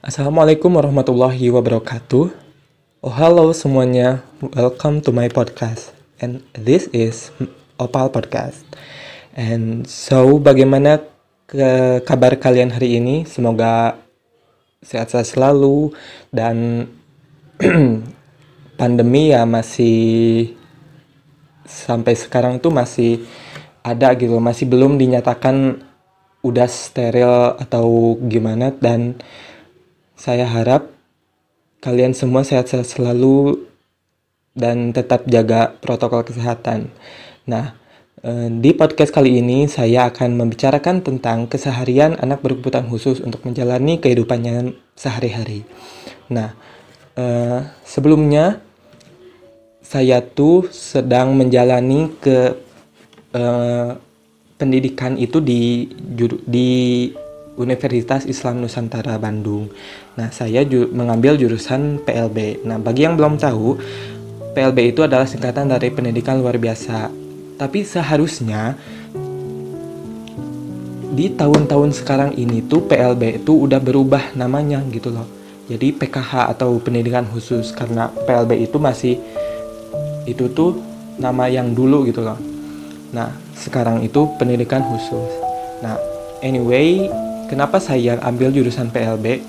Assalamualaikum warahmatullahi wabarakatuh. Oh halo semuanya, welcome to my podcast. And this is Opal Podcast. And so bagaimana ke kabar kalian hari ini? Semoga sehat-sehat selalu dan pandemi ya masih sampai sekarang tuh masih ada gitu, masih belum dinyatakan udah steril atau gimana dan saya harap kalian semua sehat-sehat selalu dan tetap jaga protokol kesehatan. Nah, eh, di podcast kali ini saya akan membicarakan tentang keseharian anak berkebutuhan khusus untuk menjalani kehidupannya sehari-hari. Nah, eh, sebelumnya saya tuh sedang menjalani ke eh, pendidikan itu di di Universitas Islam Nusantara Bandung. Nah, saya ju mengambil jurusan PLB. Nah, bagi yang belum tahu, PLB itu adalah singkatan dari pendidikan luar biasa. Tapi seharusnya di tahun-tahun sekarang ini tuh PLB itu udah berubah namanya gitu loh. Jadi PKH atau pendidikan khusus karena PLB itu masih itu tuh nama yang dulu gitu loh. Nah, sekarang itu pendidikan khusus. Nah, anyway, kenapa saya ambil jurusan PLB?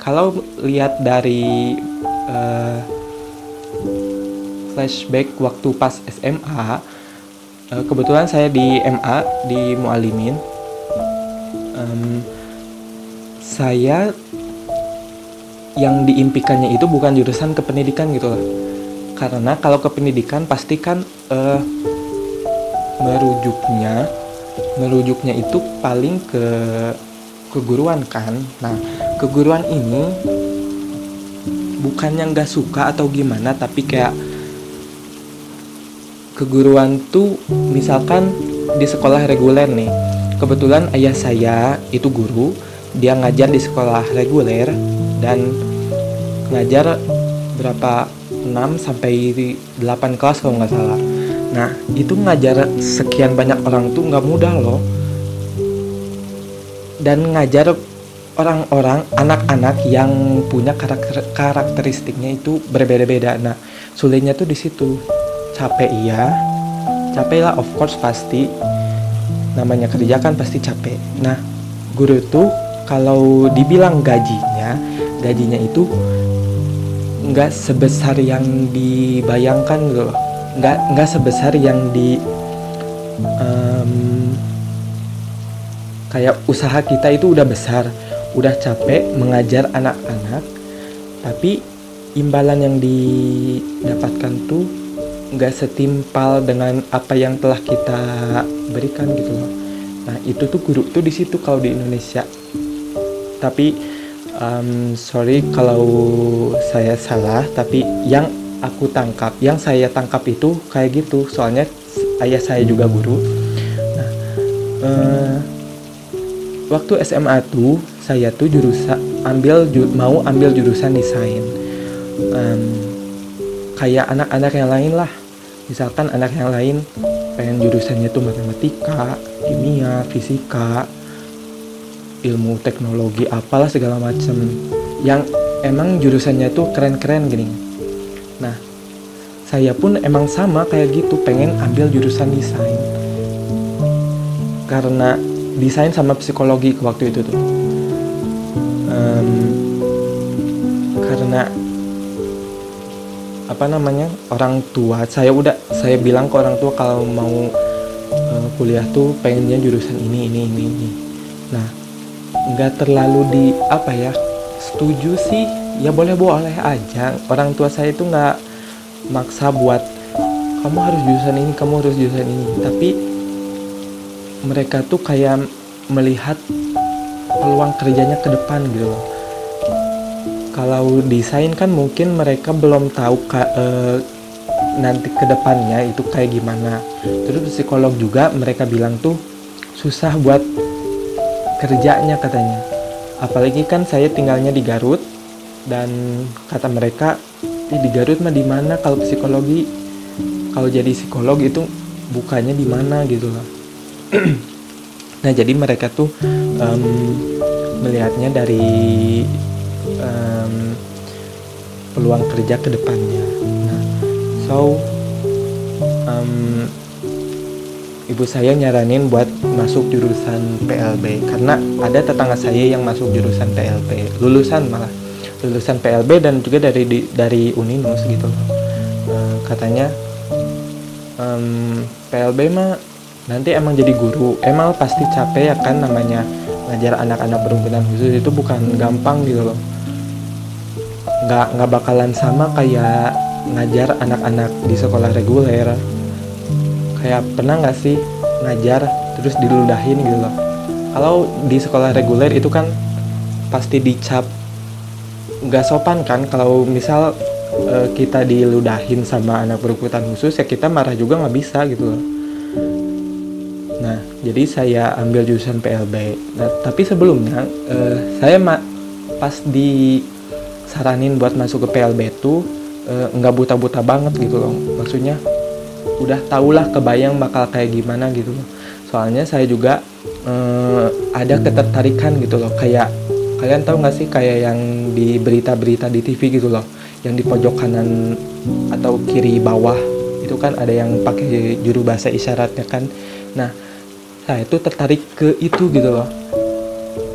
Kalau lihat dari uh, flashback waktu pas SMA, uh, eh, kebetulan saya di MA di Mualimin. Um, saya yang diimpikannya itu bukan jurusan kependidikan gitu loh. Karena kalau kependidikan pasti kan uh, merujuknya merujuknya itu paling ke keguruan kan. Nah keguruan ini bukannya nggak suka atau gimana tapi kayak keguruan tuh misalkan di sekolah reguler nih. Kebetulan ayah saya itu guru dia ngajar di sekolah reguler dan ngajar berapa 6 sampai 8 kelas kalau nggak salah Nah, itu ngajar sekian banyak orang tuh nggak mudah loh. Dan ngajar orang-orang, anak-anak yang punya karakter karakteristiknya itu berbeda-beda. Nah, sulitnya tuh di situ. Capek iya, capek lah of course pasti. Namanya kerja kan pasti capek. Nah, guru tuh kalau dibilang gajinya, gajinya itu nggak sebesar yang dibayangkan loh nggak nggak sebesar yang di um, kayak usaha kita itu udah besar udah capek mengajar anak-anak tapi imbalan yang didapatkan tuh nggak setimpal dengan apa yang telah kita berikan gitu loh. Nah itu tuh guru tuh di situ kalau di Indonesia. Tapi um, sorry kalau saya salah tapi yang aku tangkap yang saya tangkap itu kayak gitu. Soalnya ayah saya juga guru. Nah uh, waktu SMA tuh saya tuh jurusan ambil ju, mau ambil jurusan desain. Um, kayak anak-anak yang lain lah. Misalkan anak yang lain pengen jurusannya tuh matematika kimia fisika ilmu teknologi apalah segala macam yang emang jurusannya tuh keren-keren gini Nah, saya pun emang sama kayak gitu, pengen ambil jurusan desain. Karena desain sama psikologi waktu itu tuh. Um, karena apa namanya orang tua saya udah saya bilang ke orang tua kalau mau uh, kuliah tuh pengennya jurusan ini ini ini ini nah nggak terlalu di apa ya setuju sih ya boleh boleh aja. Orang tua saya itu nggak maksa buat kamu harus jurusan ini kamu harus jurusan ini. Tapi mereka tuh kayak melihat peluang kerjanya ke depan gitu loh. Kalau desain kan mungkin mereka belum tahu ka, e, nanti ke depannya itu kayak gimana. Terus psikolog juga mereka bilang tuh susah buat kerjanya katanya. Apalagi kan saya tinggalnya di Garut dan kata mereka di Garut mah di mana kalau psikologi? Kalau jadi psikolog itu bukannya di mana gitu loh. Nah jadi mereka tuh um, melihatnya dari um, peluang kerja ke depannya. Nah, so um, ibu saya nyaranin buat masuk jurusan PLB karena ada tetangga saya yang masuk jurusan PLB, lulusan malah lulusan PLB dan juga dari di, dari Uninus gitu. Uh, katanya um, PLB mah nanti emang jadi guru, emang pasti capek ya kan namanya ngajar anak-anak berkebutuhan khusus. Itu bukan gampang gitu loh. Nggak nggak bakalan sama kayak ngajar anak-anak di sekolah reguler. Kayak pernah nggak sih ngajar terus diludahin gitu loh? Kalau di sekolah reguler itu kan pasti dicap nggak sopan kan kalau misal e, kita diludahin sama anak berkebutuhan khusus ya kita marah juga nggak bisa gitu loh. Nah jadi saya ambil jurusan PLB nah tapi sebelumnya e, saya ma pas disaranin buat masuk ke PLB itu e, nggak buta-buta banget gitu loh. Maksudnya udah tahulah kebayang bakal kayak gimana gitu loh. Soalnya saya juga eh, ada ketertarikan gitu loh. Kayak kalian tahu nggak sih kayak yang di berita-berita di TV gitu loh? Yang di pojok kanan atau kiri bawah itu kan ada yang pakai juru bahasa isyaratnya kan? Nah saya itu tertarik ke itu gitu loh.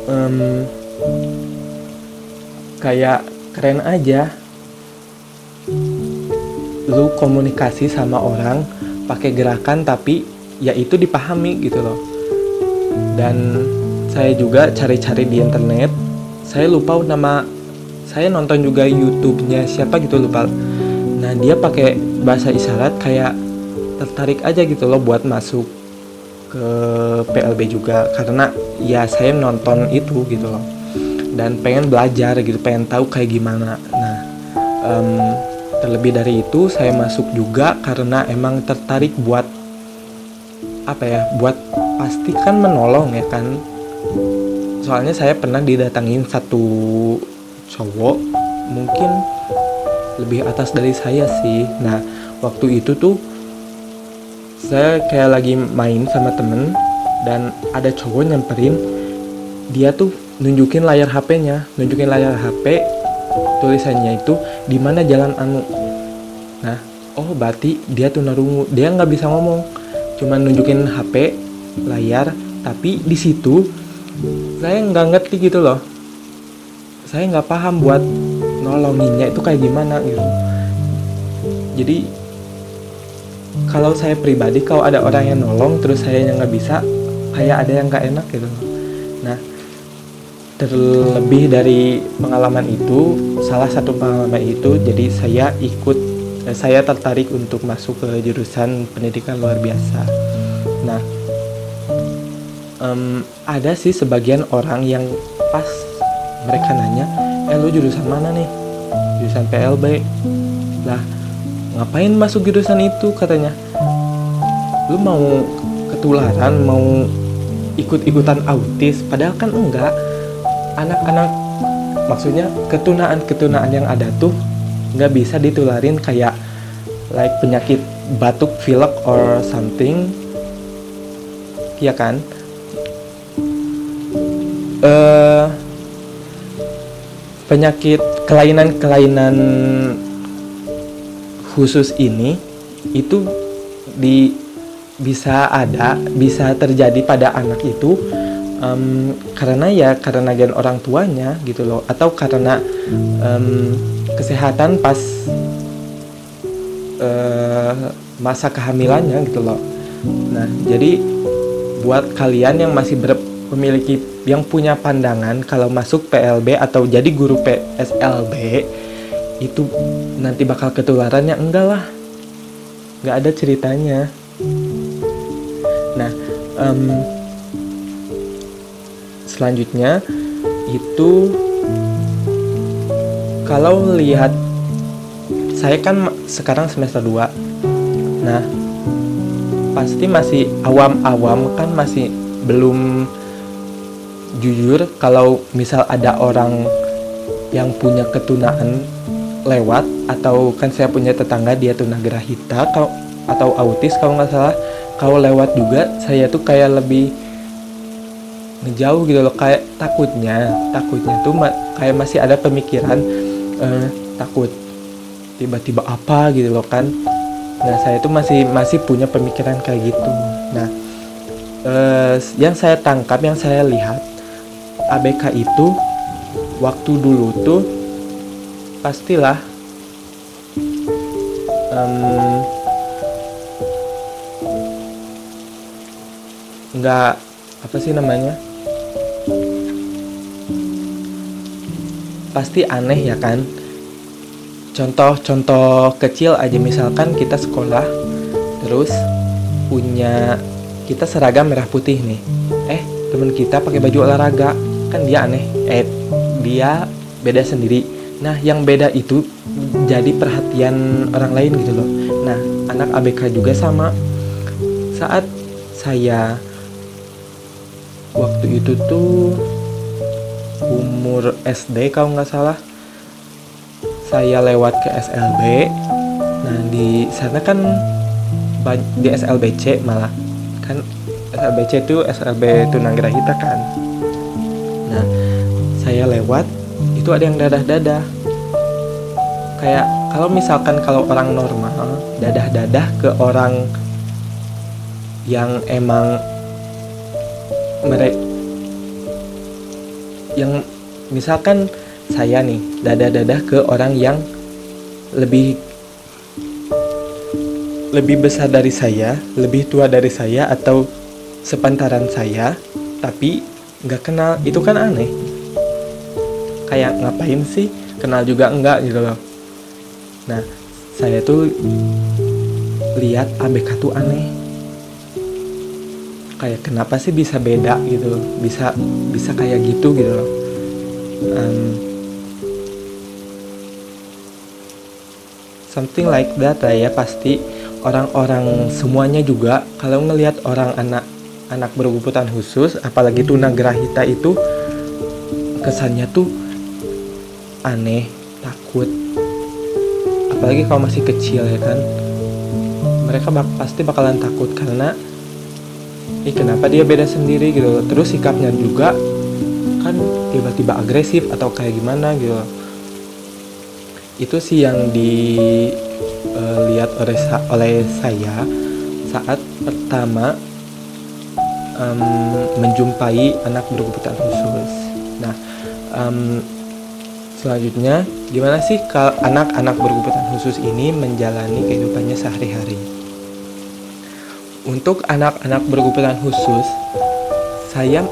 Um, kayak keren aja. Lu komunikasi sama orang pakai gerakan tapi ya itu dipahami gitu loh. Dan saya juga cari-cari di internet saya lupa nama saya nonton juga YouTube-nya siapa gitu lupa. Nah dia pakai bahasa isyarat kayak tertarik aja gitu loh buat masuk ke PLB juga. Karena ya saya nonton itu gitu loh. Dan pengen belajar gitu pengen tahu kayak gimana. Nah um, terlebih dari itu saya masuk juga karena emang tertarik buat apa ya buat pasti kan menolong ya kan soalnya saya pernah didatangin satu cowok mungkin lebih atas dari saya sih. Nah waktu itu tuh saya kayak lagi main sama temen dan ada cowok nyamperin. Dia tuh nunjukin layar HP-nya nunjukin layar HP tulisannya itu di mana jalan anu. Nah oh berarti dia tuh narungu dia nggak bisa ngomong. Cuma nunjukin HP layar tapi di situ saya nggak ngerti gitu loh. Saya nggak paham buat nolonginnya itu kayak gimana gitu. Jadi kalau saya pribadi kalau ada orang yang nolong terus saya yang nggak bisa kayak ada yang nggak enak gitu. Nah terlebih dari pengalaman itu salah satu pengalaman itu jadi saya ikut eh, saya tertarik untuk masuk ke jurusan pendidikan luar biasa. Nah um, ada sih sebagian orang yang pas mereka nanya eh lu jurusan mana nih? Jurusan PLB lah ngapain masuk jurusan itu? katanya. Lu mau ketularan mau ikut-ikutan autis? Padahal kan enggak. Anak-anak maksudnya ketunaan-ketunaan yang ada tuh nggak bisa ditularin kayak like penyakit batuk pilek or something. Ya kan uh, penyakit kelainan-kelainan khusus ini itu di bisa ada bisa terjadi pada anak itu um, karena ya karena gen orang tuanya gitu loh atau karena um, kesehatan pas uh, masa kehamilannya gitu loh. Nah jadi buat kalian yang masih ber memiliki yang punya pandangan kalau masuk PLB atau jadi guru PSLB itu nanti bakal ketularannya enggak lah. Nggak ada ceritanya. Nah um, selanjutnya itu kalau lihat saya kan sekarang semester 2 nah pasti masih awam-awam kan masih belum jujur kalau misal ada orang yang punya ketunaan lewat atau kan saya punya tetangga dia tunagrahita kalau atau autis kalau nggak salah kalau lewat juga saya tuh kayak lebih ngejauh gitu loh kayak takutnya takutnya tuh ma kayak masih ada pemikiran uh, takut tiba-tiba apa gitu loh kan. Nah saya tuh masih masih punya pemikiran kayak gitu. Nah uh, yang saya tangkap yang saya lihat ABK itu waktu dulu tuh pastilah um, nggak apa sih namanya pasti aneh ya kan? Contoh-contoh kecil aja misalkan kita sekolah terus punya kita seragam merah putih nih temen kita pakai baju olahraga. Kan dia aneh. Eh dia beda sendiri. Nah yang beda itu jadi perhatian orang lain gitu loh. Nah anak ABK juga sama. Saat saya waktu itu tuh umur SD kalau nggak salah saya lewat ke SLB nah di sana kan di SLBC malah. Kan SLBC itu SLB Tunanggrahita kan? Nah saya lewat itu ada yang dadah-dadah. Kayak kalau misalkan kalau orang normal dadah-dadah ke orang yang emang mereka yang misalkan saya nih dadah-dadah ke orang yang lebih lebih besar dari saya, lebih tua dari saya atau sepantaran saya, tapi nggak kenal, itu kan aneh. Kayak ngapain sih? Kenal juga enggak gitu loh. Nah, saya tuh lihat ABK tuh aneh. Kayak kenapa sih bisa beda gitu, bisa bisa kayak gitu gitu loh. Um, something like that lah ya pasti orang-orang semuanya juga kalau ngelihat orang anak anak berkebutuhan khusus apalagi tunagrahita itu kesannya tuh aneh takut. Apalagi kalau masih kecil ya kan? Mereka bak pasti bakalan takut karena ih kenapa dia beda sendiri? gitu. Terus sikapnya juga kan tiba-tiba agresif atau kayak gimana gitu. Itu sih yang dilihat uh, oleh oleh saya saat pertama um, menjumpai anak berkebutuhan khusus. Nah, um, selanjutnya gimana sih kalau anak-anak berkebutuhan khusus ini menjalani kehidupannya sehari-hari? Untuk anak-anak berkebutuhan khusus, saya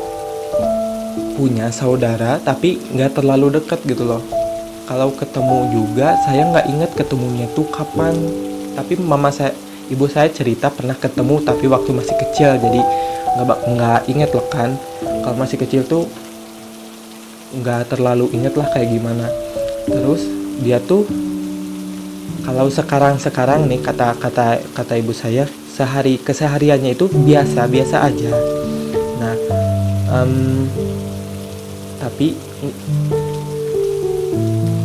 punya saudara tapi nggak terlalu dekat gitu loh kalau ketemu juga saya nggak inget ketemunya tuh kapan tapi mama saya ibu saya cerita pernah ketemu tapi waktu masih kecil jadi nggak nggak inget loh kan. Kalau masih kecil tuh nggak terlalu inget lah kayak gimana. Terus dia tuh kalau sekarang sekarang nih kata kata kata ibu saya sehari kesehariannya itu biasa biasa aja. Nah um, tapi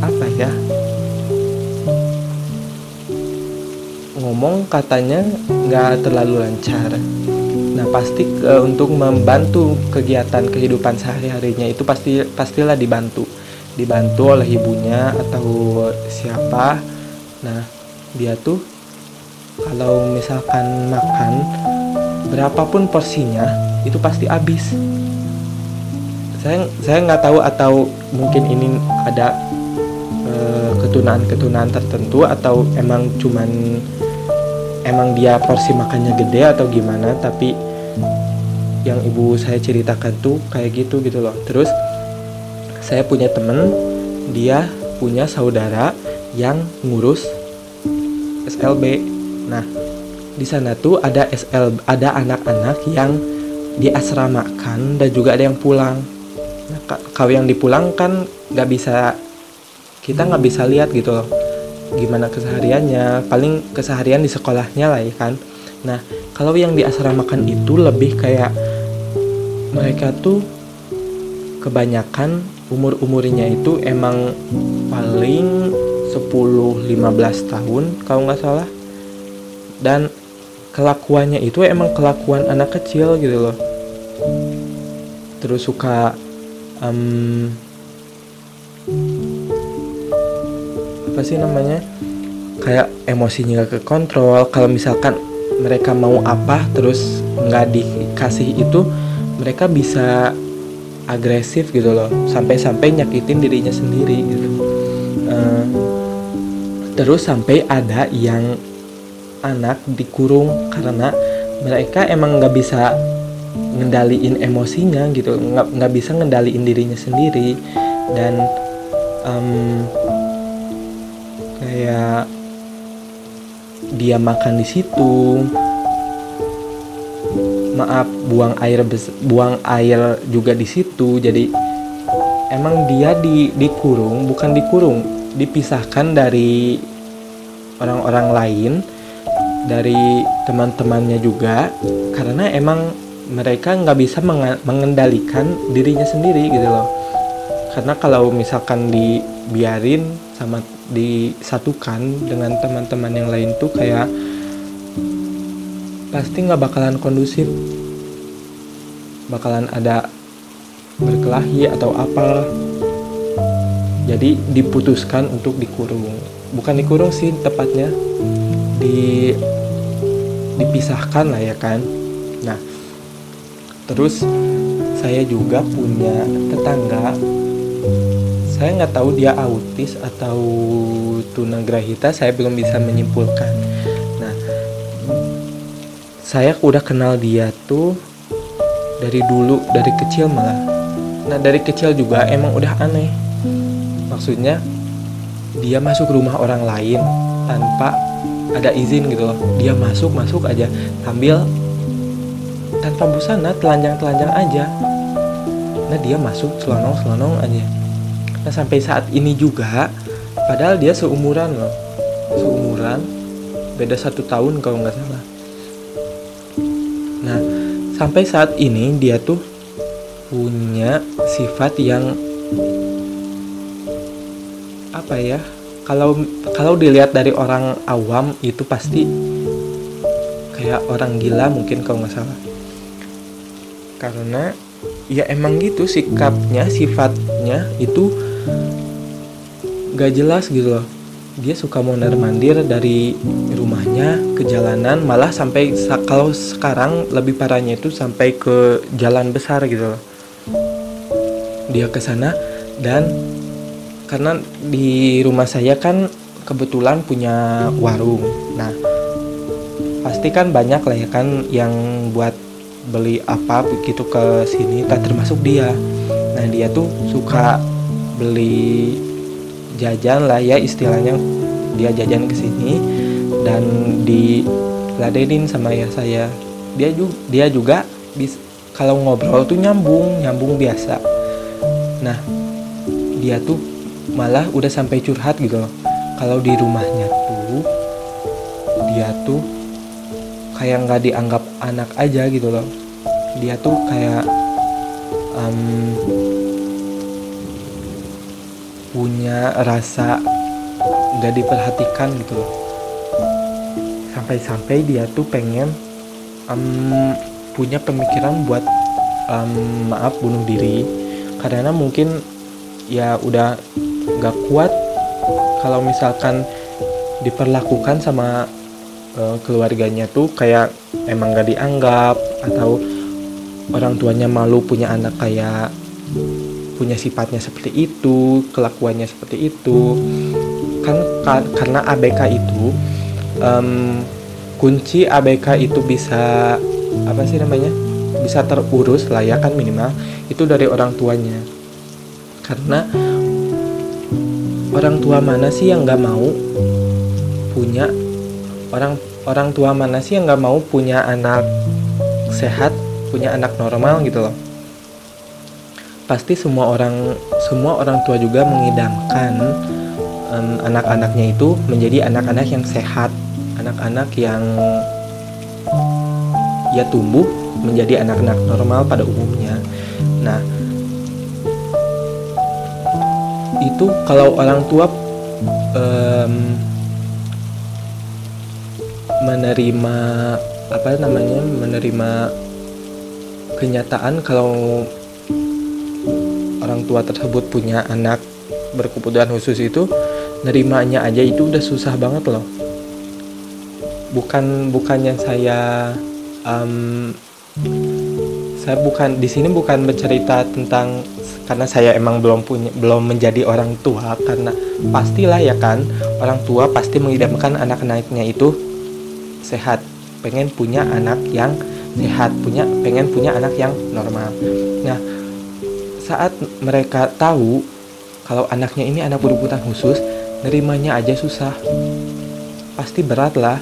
apa ya? Ngomong katanya nggak terlalu lancar pasti uh, untuk membantu kegiatan kehidupan sehari-harinya itu pasti pastilah dibantu. Dibantu oleh ibunya atau siapa. Nah dia tuh kalau misalkan makan berapapun porsinya itu pasti habis. Saya saya nggak tahu atau mungkin ini ada ketunaan-ketunaan tertentu atau emang cuman emang dia porsi makannya gede atau gimana tapi yang ibu saya ceritakan tuh kayak gitu gitu loh. Terus saya punya temen dia punya saudara yang ngurus SLB nah di sana tuh ada SL ada anak-anak yang diasramakan dan juga ada yang pulang. Nah, kalau yang dipulangkan nggak bisa kita nggak bisa lihat gitu loh. Gimana kesehariannya? Paling keseharian di sekolahnya lah ya kan. Nah kalau yang di asrama makan itu lebih kayak mereka tuh kebanyakan umur umurnya itu emang paling 10-15 tahun kalau nggak salah. Dan kelakuannya itu emang kelakuan anak kecil gitu loh. Terus suka um, apa sih namanya? Kayak emosinya gak kekontrol. Kalau misalkan mereka mau apa terus nggak dikasih itu mereka bisa agresif gitu loh. Sampai-sampai nyakitin dirinya sendiri gitu. Uh, terus sampai ada yang anak dikurung karena mereka emang nggak bisa ngendaliin emosinya gitu. Nggak nggak bisa ngendaliin dirinya sendiri. Dan um, kayak dia makan di situ. Maaf buang air buang air juga di situ. Jadi emang dia di dikurung bukan dikurung. Dipisahkan dari orang-orang lain dari teman-temannya juga. Karena emang mereka nggak bisa mengendalikan dirinya sendiri gitu loh. Karena kalau misalkan dibiarin sama disatukan dengan teman-teman yang lain tuh kayak pasti nggak bakalan kondusif. Bakalan ada berkelahi atau apa jadi diputuskan untuk dikurung. Bukan dikurung sih tepatnya di dipisahkan lah ya kan. Nah terus saya juga punya tetangga saya nggak tahu dia autis atau tunagrahita saya belum bisa menyimpulkan. Nah saya udah kenal dia tuh dari dulu dari kecil malah. Nah dari kecil juga emang udah aneh. Maksudnya dia masuk rumah orang lain tanpa ada izin gitu loh. Dia masuk masuk aja sambil tanpa busana telanjang telanjang aja. Nah dia masuk selonong selonong aja Nah sampai saat ini juga, padahal dia seumuran loh, seumuran, beda satu tahun kalau nggak salah. Nah sampai saat ini dia tuh punya sifat yang apa ya? Kalau kalau dilihat dari orang awam itu pasti kayak orang gila mungkin kalau nggak salah. Karena ya emang gitu sikapnya, sifatnya itu gak jelas gitu loh. Dia suka mondar mandir dari rumahnya ke jalanan malah sampai kalau sekarang lebih parahnya itu sampai ke jalan besar gitu loh. Dia ke sana dan karena di rumah saya kan kebetulan punya warung. Nah pasti kan banyak lah ya kan yang buat beli apa begitu ke sini tak termasuk dia. Nah dia tuh suka beli jajan lah ya istilahnya. Dia jajan ke sini dan diladenin sama ya saya. Dia juga dia juga bis, kalau ngobrol tuh nyambung nyambung biasa. Nah dia tuh malah udah sampai curhat gitu loh. Kalau di rumahnya tuh dia tuh kayak nggak dianggap anak aja gitu loh. Dia tuh kayak um, punya rasa gak diperhatikan gitu sampai-sampai dia tuh pengen um, punya pemikiran buat um, maaf bunuh diri. Karena mungkin ya udah gak kuat kalau misalkan diperlakukan sama uh, keluarganya tuh kayak emang gak dianggap atau orang tuanya malu punya anak kayak punya sifatnya seperti itu, kelakuannya seperti itu. Kan ka, karena ABK itu um, kunci ABK itu bisa apa sih namanya? bisa terurus lah ya kan minimal itu dari orang tuanya. Karena orang tua mana sih yang nggak mau punya orang orang tua mana sih yang nggak mau punya anak sehat, punya anak normal gitu loh pasti semua orang semua orang tua juga mengidamkan um, anak-anaknya itu menjadi anak-anak yang sehat, anak-anak yang ya tumbuh menjadi anak-anak normal pada umumnya. Nah, itu kalau orang tua um, menerima apa namanya menerima kenyataan kalau orang tua tersebut punya anak berkebutuhan khusus itu nerimanya aja itu udah susah banget loh. Bukan bukannya saya um, saya bukan di sini bukan bercerita tentang karena saya emang belum punya belum menjadi orang tua karena pastilah ya kan orang tua pasti mengidamkan anak-anaknya itu sehat. Pengen punya anak yang sehat punya pengen punya anak yang normal. Nah saat mereka tahu kalau anaknya ini anak berkebutuhan khusus nerimanya aja susah. Pasti berat lah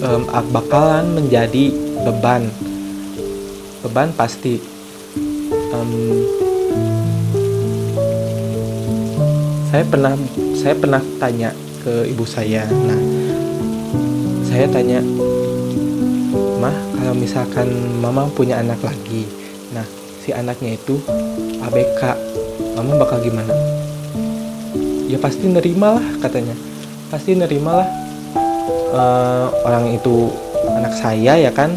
um, bakalan menjadi beban. Beban pasti. Um, saya pernah saya pernah tanya ke ibu saya. Nah saya tanya kalau misalkan mama punya anak lagi nah si anaknya itu ABK mama bakal gimana? Ya pasti nerima lah katanya. Pasti nerima lah. Uh, orang itu anak saya ya kan?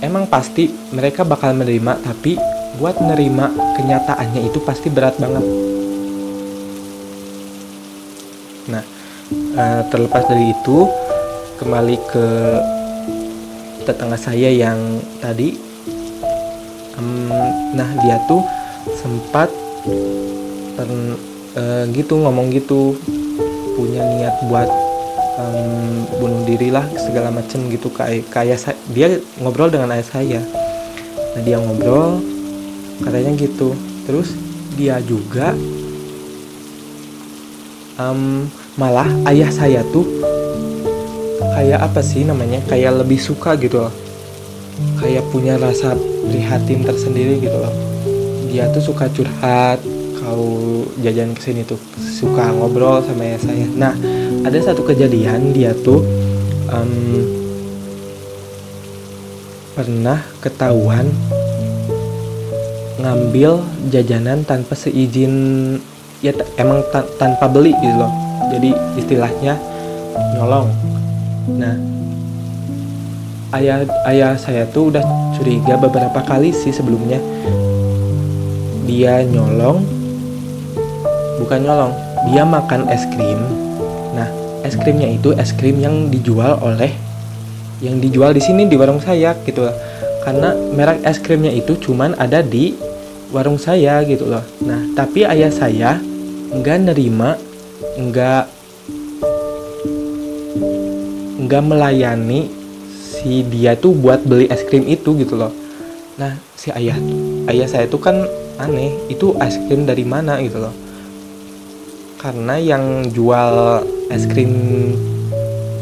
Emang pasti mereka bakal menerima tapi buat menerima kenyataannya itu pasti berat banget. Nah uh, terlepas dari itu kembali ke tetangga saya yang tadi. Um, nah dia tuh sempat ter, uh, gitu ngomong gitu punya niat buat um, bunuh diri lah segala macem gitu kayak kayak dia ngobrol dengan ayah saya. Nah dia ngobrol katanya gitu. Terus dia juga um, malah ayah saya tuh kayak apa sih namanya? Kayak lebih suka gitu loh. Kayak punya rasa prihatin tersendiri gitu loh. Dia tuh suka curhat kau jajan ke sini tuh suka ngobrol sama saya. Nah ada satu kejadian dia tuh um, pernah ketahuan ngambil jajanan tanpa seizin ya emang ta tanpa beli gitu loh. Jadi istilahnya nyolong nah ayah ayah saya tuh udah curiga beberapa kali sih sebelumnya. Dia nyolong bukan nyolong dia makan es krim. Es krimnya itu es krim yang dijual oleh yang dijual di sini di warung saya gitu loh. Karena merek es krimnya itu cuman ada di warung saya gitu loh. Nah tapi ayah saya nggak nerima nggak nggak melayani si dia tuh buat beli es krim itu gitu loh. Nah si ayah ayah saya tuh kan aneh itu es krim dari mana? gitu loh. Karena yang jual es krim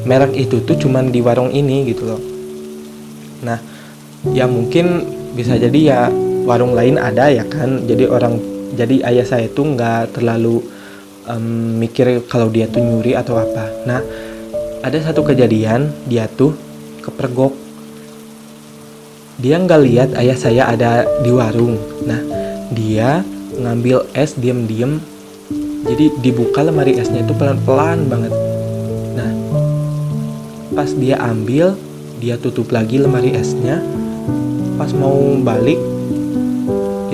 merek itu tuh cuman di warung ini gitu loh. Nah ya mungkin bisa jadi ya warung lain ada ya kan. Jadi orang jadi ayah saya tuh nggak terlalu um, mikir kalau dia tuh nyuri atau apa. Nah ada satu kejadian dia tuh kepergok. Dia nggak lihat ayah saya ada di warung. Nah dia ngambil es diem-diem. Jadi dibuka lemari esnya itu pelan-pelan banget. Nah pas dia ambil dia tutup lagi lemari esnya. Pas mau balik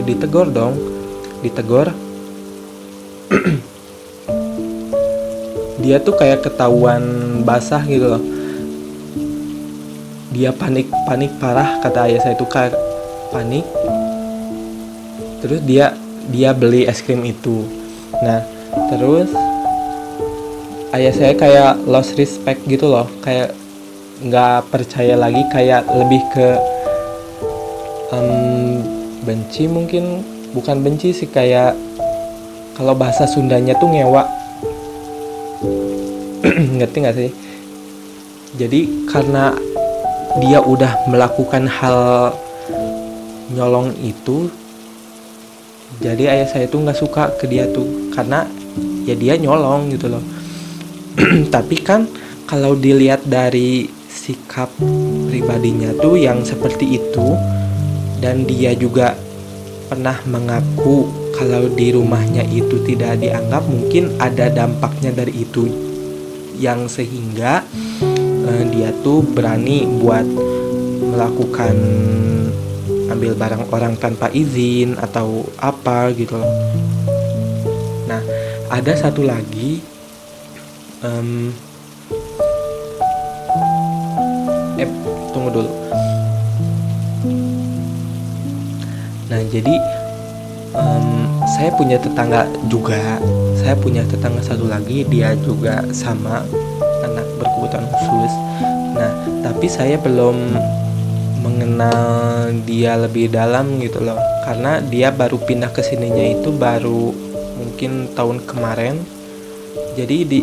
ya ditegur dong. Ditegur dia tuh kayak ketahuan basah gitu loh. Dia panik panik parah kata ayah saya itu kayak panik. Terus dia dia beli es krim itu. Nah terus ayah saya kayak lost respect gitu loh. Kayak nggak percaya lagi kayak lebih ke um, benci mungkin. Bukan benci sih kayak kalau bahasa Sundanya tuh ngewa ngerti nggak sih? Jadi karena dia udah melakukan hal nyolong itu jadi ayah saya tuh nggak suka ke dia tuh. Karena ya dia nyolong gitu loh. Tapi kan kalau dilihat dari sikap pribadinya tuh yang seperti itu dan dia juga pernah mengaku kalau di rumahnya itu tidak dianggap mungkin ada dampaknya dari itu yang sehingga uh, dia tuh berani buat melakukan ambil barang orang tanpa izin atau apa gitu loh. Nah ada satu lagi um, eh tunggu dulu. Nah jadi um, saya punya tetangga juga saya punya tetangga satu lagi dia juga sama anak berkebutuhan khusus. Nah tapi saya belum mengenal dia lebih dalam gitu loh. Karena dia baru pindah ke sininya itu baru mungkin tahun kemarin. Jadi di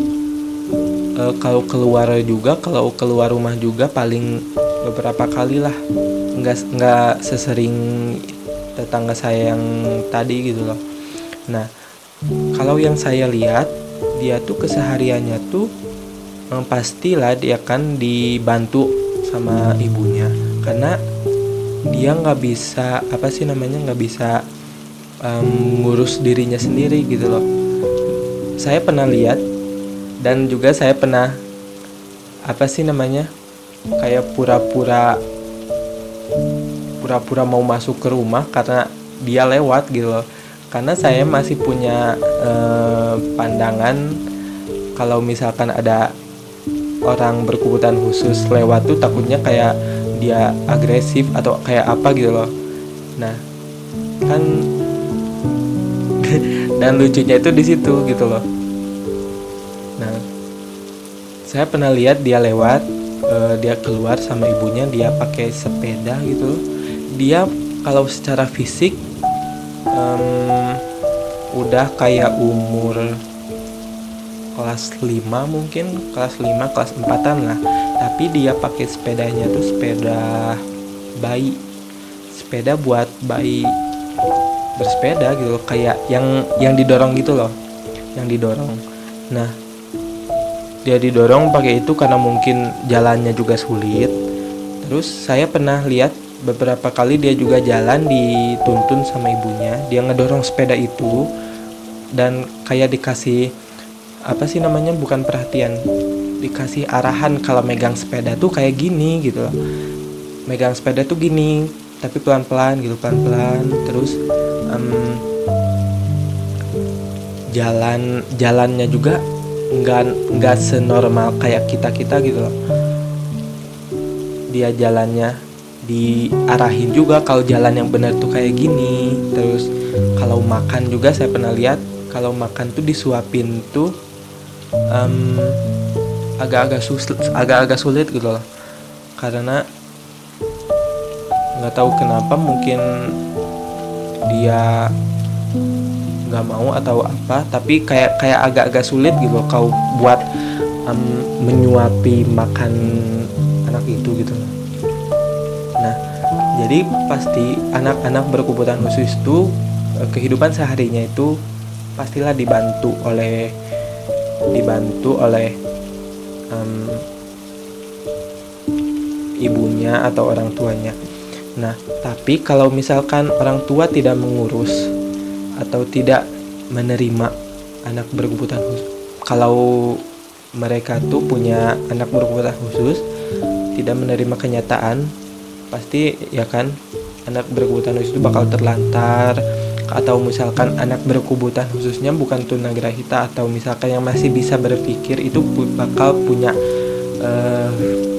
e, kalau keluar juga kalau keluar rumah juga paling beberapa kali lah. Nggak nggak sesering tetangga saya yang tadi gitu loh. Nah kalau yang saya lihat dia tuh kesehariannya tuh eh, pastilah dia kan dibantu sama ibunya. Karena dia nggak bisa apa sih namanya nggak bisa um, ngurus dirinya sendiri gitu loh. Saya pernah lihat dan juga saya pernah apa sih namanya kayak pura-pura pura-pura mau masuk ke rumah karena dia lewat gitu loh karena saya masih punya eh, pandangan kalau misalkan ada orang berkebutuhan khusus lewat tuh takutnya kayak dia agresif atau kayak apa gitu loh. Nah kan dan lucunya itu di situ gitu loh. Nah saya pernah lihat dia lewat uh, dia keluar sama ibunya dia pakai sepeda gitu dia kalau secara fisik um, udah kayak umur kelas 5 mungkin kelas 5 kelas 4an lah. Tapi dia pakai sepedanya tuh sepeda bayi. Sepeda buat bayi bersepeda gitu loh kayak yang yang didorong gitu loh yang didorong. Nah dia didorong pakai itu karena mungkin jalannya juga sulit. Terus saya pernah lihat beberapa kali dia juga jalan dituntun sama ibunya. Dia ngedorong sepeda itu dan kayak dikasih apa sih namanya bukan perhatian dikasih arahan kalau megang sepeda tuh kayak gini gitu loh. Megang sepeda tuh gini tapi pelan-pelan gitu pelan-pelan terus um, jalan jalannya juga nggak nggak senormal kayak kita kita gitu loh. Dia jalannya diarahin juga kalau jalan yang benar tuh kayak gini. Terus kalau makan juga saya pernah lihat kalau makan tuh disuapin tuh um, agak-agak sulit agak-agak sulit gitu loh. Karena nggak tahu kenapa mungkin dia nggak mau atau apa tapi kayak kayak agak-agak sulit gitu loh kau buat um, menyuapi makan anak itu gitu nah jadi pasti anak-anak berkebutuhan khusus itu eh, kehidupan seharinya itu pastilah dibantu oleh dibantu oleh um, ibunya atau orang tuanya. Nah, tapi kalau misalkan orang tua tidak mengurus atau tidak menerima anak berkebutuhan khusus, kalau mereka tuh punya anak berkebutuhan khusus, tidak menerima kenyataan, pasti ya kan anak berkebutuhan khusus itu bakal terlantar atau misalkan anak berkebutuhan khususnya bukan tunagrahita atau misalkan yang masih bisa berpikir itu bakal punya uh,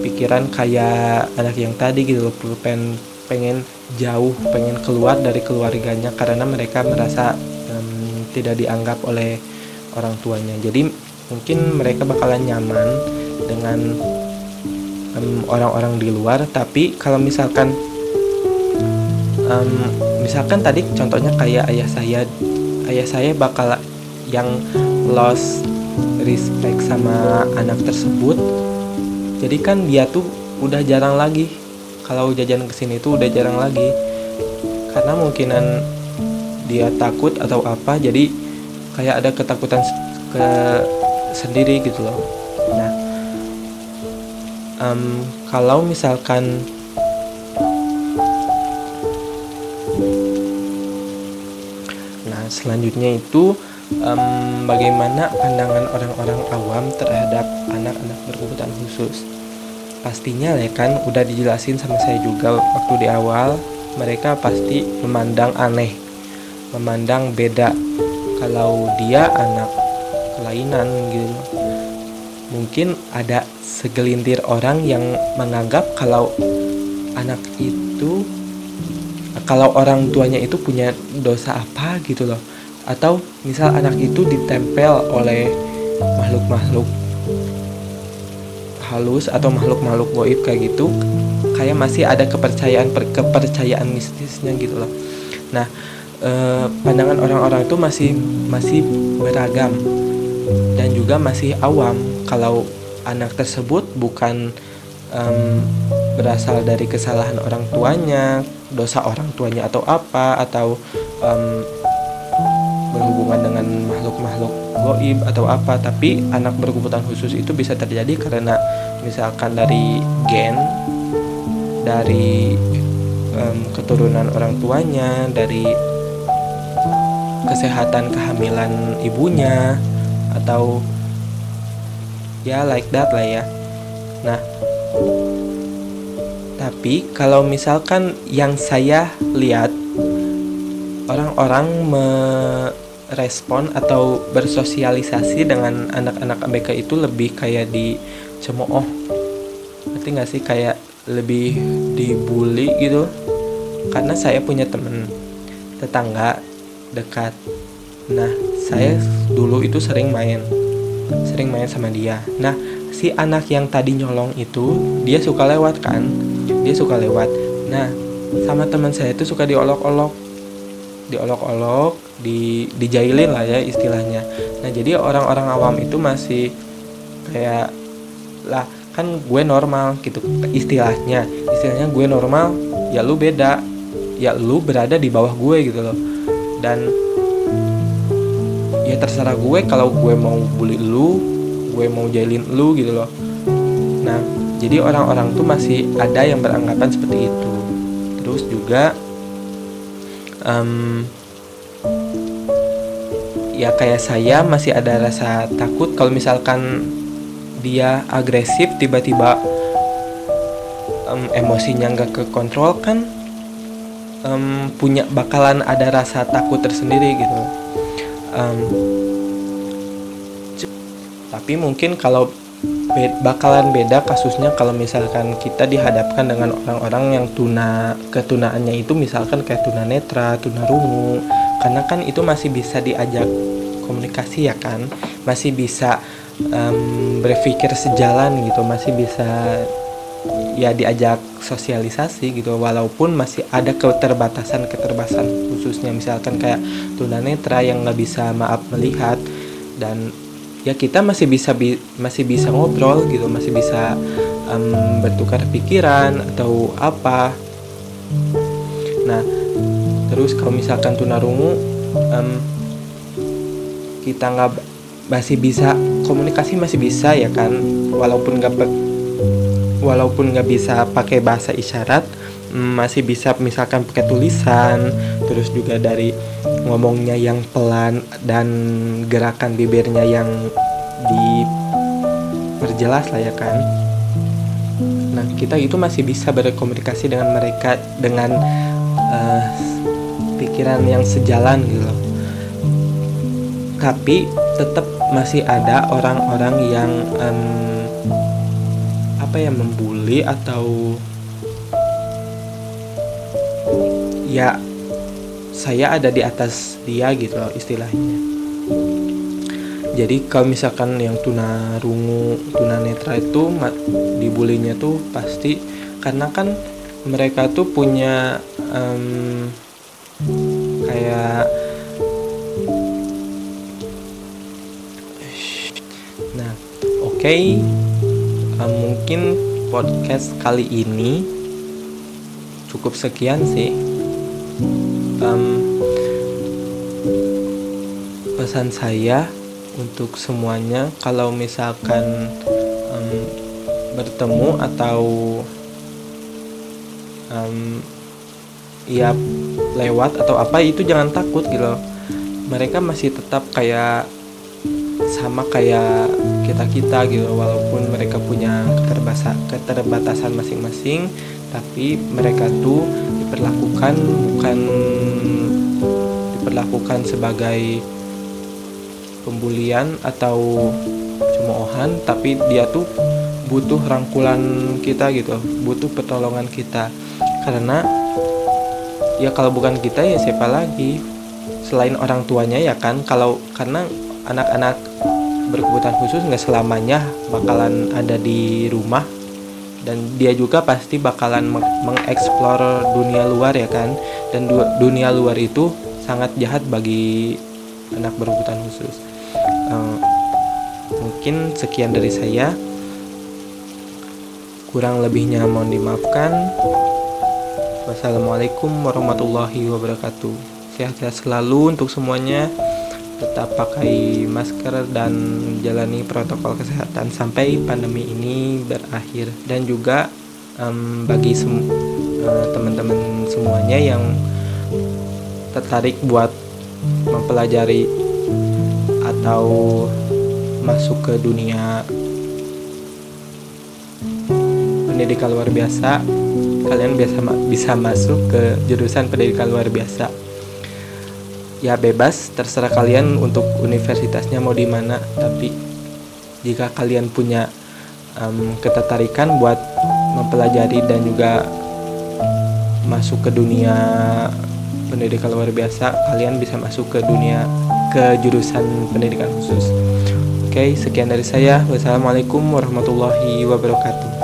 pikiran kayak anak yang tadi gitu loh pulpen pengen jauh pengen keluar dari keluarganya karena mereka merasa um, tidak dianggap oleh orang tuanya. Jadi mungkin mereka bakalan nyaman dengan orang-orang um, di luar. Tapi kalau misalkan misalkan tadi contohnya kayak ayah saya ayah saya bakal yang lost respect sama anak tersebut. Jadi kan dia tuh udah jarang lagi kalau jajan ke sini tuh udah jarang lagi. Karena mungkinan dia takut atau apa jadi kayak ada ketakutan ke sendiri gitu loh. Nah um, kalau misalkan selanjutnya itu um, bagaimana pandangan orang-orang awam terhadap anak-anak berkebutuhan khusus? Pastinya ya kan udah dijelasin sama saya juga waktu di awal mereka pasti memandang aneh memandang beda. Kalau dia anak kelainan gitu mungkin ada segelintir orang yang menganggap kalau anak itu kalau orang tuanya itu punya dosa apa gitu loh. Atau misal anak itu ditempel oleh makhluk-makhluk halus atau makhluk-makhluk goib kayak gitu kayak masih ada kepercayaan kepercayaan mistisnya gitu loh. Nah eh, pandangan orang-orang itu masih masih beragam dan juga masih awam. Kalau anak tersebut bukan um, berasal dari kesalahan orang tuanya dosa orang tuanya atau apa atau um, berhubungan dengan makhluk-makhluk goib atau apa. Tapi anak berkebutuhan khusus itu bisa terjadi karena misalkan dari gen dari um, keturunan orang tuanya dari kesehatan kehamilan ibunya atau ya like that lah ya. Nah tapi kalau misalkan yang saya lihat orang-orang merespon atau bersosialisasi dengan anak-anak ABK itu lebih kayak di cemooh. Ngerti nggak sih? Kayak lebih dibully gitu. Karena saya punya temen tetangga dekat. Nah saya dulu itu sering main. Sering main sama dia. Nah si anak yang tadi nyolong itu dia suka lewat kan? Dia suka lewat. Nah sama teman saya itu suka diolok-olok. Diolok-olok di dijailin lah ya istilahnya. Nah jadi orang-orang awam itu masih kayak lah kan gue normal gitu istilahnya. Istilahnya gue normal ya lu beda. Ya lu berada di bawah gue gitu loh. Dan ya terserah gue kalau gue mau bully lu gue mau jailin lu gitu loh. Nah jadi orang-orang tuh masih ada yang beranggapan seperti itu. Terus juga um, ya kayak saya masih ada rasa takut kalau misalkan dia agresif tiba-tiba um, emosinya nggak ke kontrol kan um, punya bakalan ada rasa takut tersendiri gitu. Um, tapi mungkin kalau bakalan beda kasusnya kalau misalkan kita dihadapkan dengan orang-orang yang tuna ketunaannya itu misalkan kayak tuna netra, tuna rungu. Karena kan itu masih bisa diajak komunikasi ya kan? Masih bisa um, berpikir sejalan gitu masih bisa ya diajak sosialisasi gitu. Walaupun masih ada keterbatasan keterbatasan khususnya misalkan kayak tunanetra yang nggak bisa maaf melihat dan ya kita masih bisa bi masih bisa ngobrol gitu masih bisa um, bertukar pikiran atau apa. Nah terus kalau misalkan tunarungu um, kita nggak masih bisa komunikasi masih bisa ya kan? Walaupun nggak walaupun nggak bisa pakai bahasa isyarat masih bisa misalkan pakai tulisan terus juga dari ngomongnya yang pelan dan gerakan bibirnya yang diperjelas lah ya kan. Nah kita itu masih bisa berkomunikasi dengan mereka dengan uh, pikiran yang sejalan gitu tapi tetap masih ada orang-orang yang um, apa ya membuli atau ya saya ada di atas dia gitu loh istilahnya. Jadi kalau misalkan yang tuna rungu tuna netra itu dibulinya tuh pasti karena kan mereka tuh punya um, kayak nah oke. Okay, um, mungkin podcast kali ini cukup sekian sih um, pesan saya untuk semuanya kalau misalkan um, bertemu atau um, ya lewat atau apa itu jangan takut gitu. Mereka masih tetap kayak sama kayak kita kita gitu walaupun mereka punya keterbatasan masing-masing tapi mereka tuh diperlakukan bukan diperlakukan sebagai pembulian atau cemoohan tapi dia tuh butuh rangkulan kita gitu butuh pertolongan kita. Karena ya kalau bukan kita ya siapa lagi? Selain orang tuanya ya kan? Kalau karena anak-anak berkebutuhan khusus nggak selamanya bakalan ada di rumah. Dan dia juga pasti bakalan mengeksplor dunia luar ya kan? Dan dunia luar itu sangat jahat bagi anak berkebutuhan khusus. Uh, mungkin sekian dari saya. Kurang lebihnya mohon dimaafkan. Wassalamualaikum warahmatullahi wabarakatuh. Sehat-sehat selalu untuk semuanya tetap pakai masker dan jalani protokol kesehatan sampai pandemi ini berakhir. Dan juga um, bagi sem uh, teman-teman semuanya yang tertarik buat mempelajari atau masuk ke dunia pendidikan luar biasa kalian biasa bisa masuk ke jurusan pendidikan luar biasa ya bebas. Terserah kalian untuk universitasnya mau di mana. Tapi jika kalian punya um, ketertarikan buat mempelajari dan juga masuk ke dunia pendidikan luar biasa kalian bisa masuk ke dunia ke jurusan pendidikan khusus. Oke sekian dari saya. Wassalamualaikum warahmatullahi wabarakatuh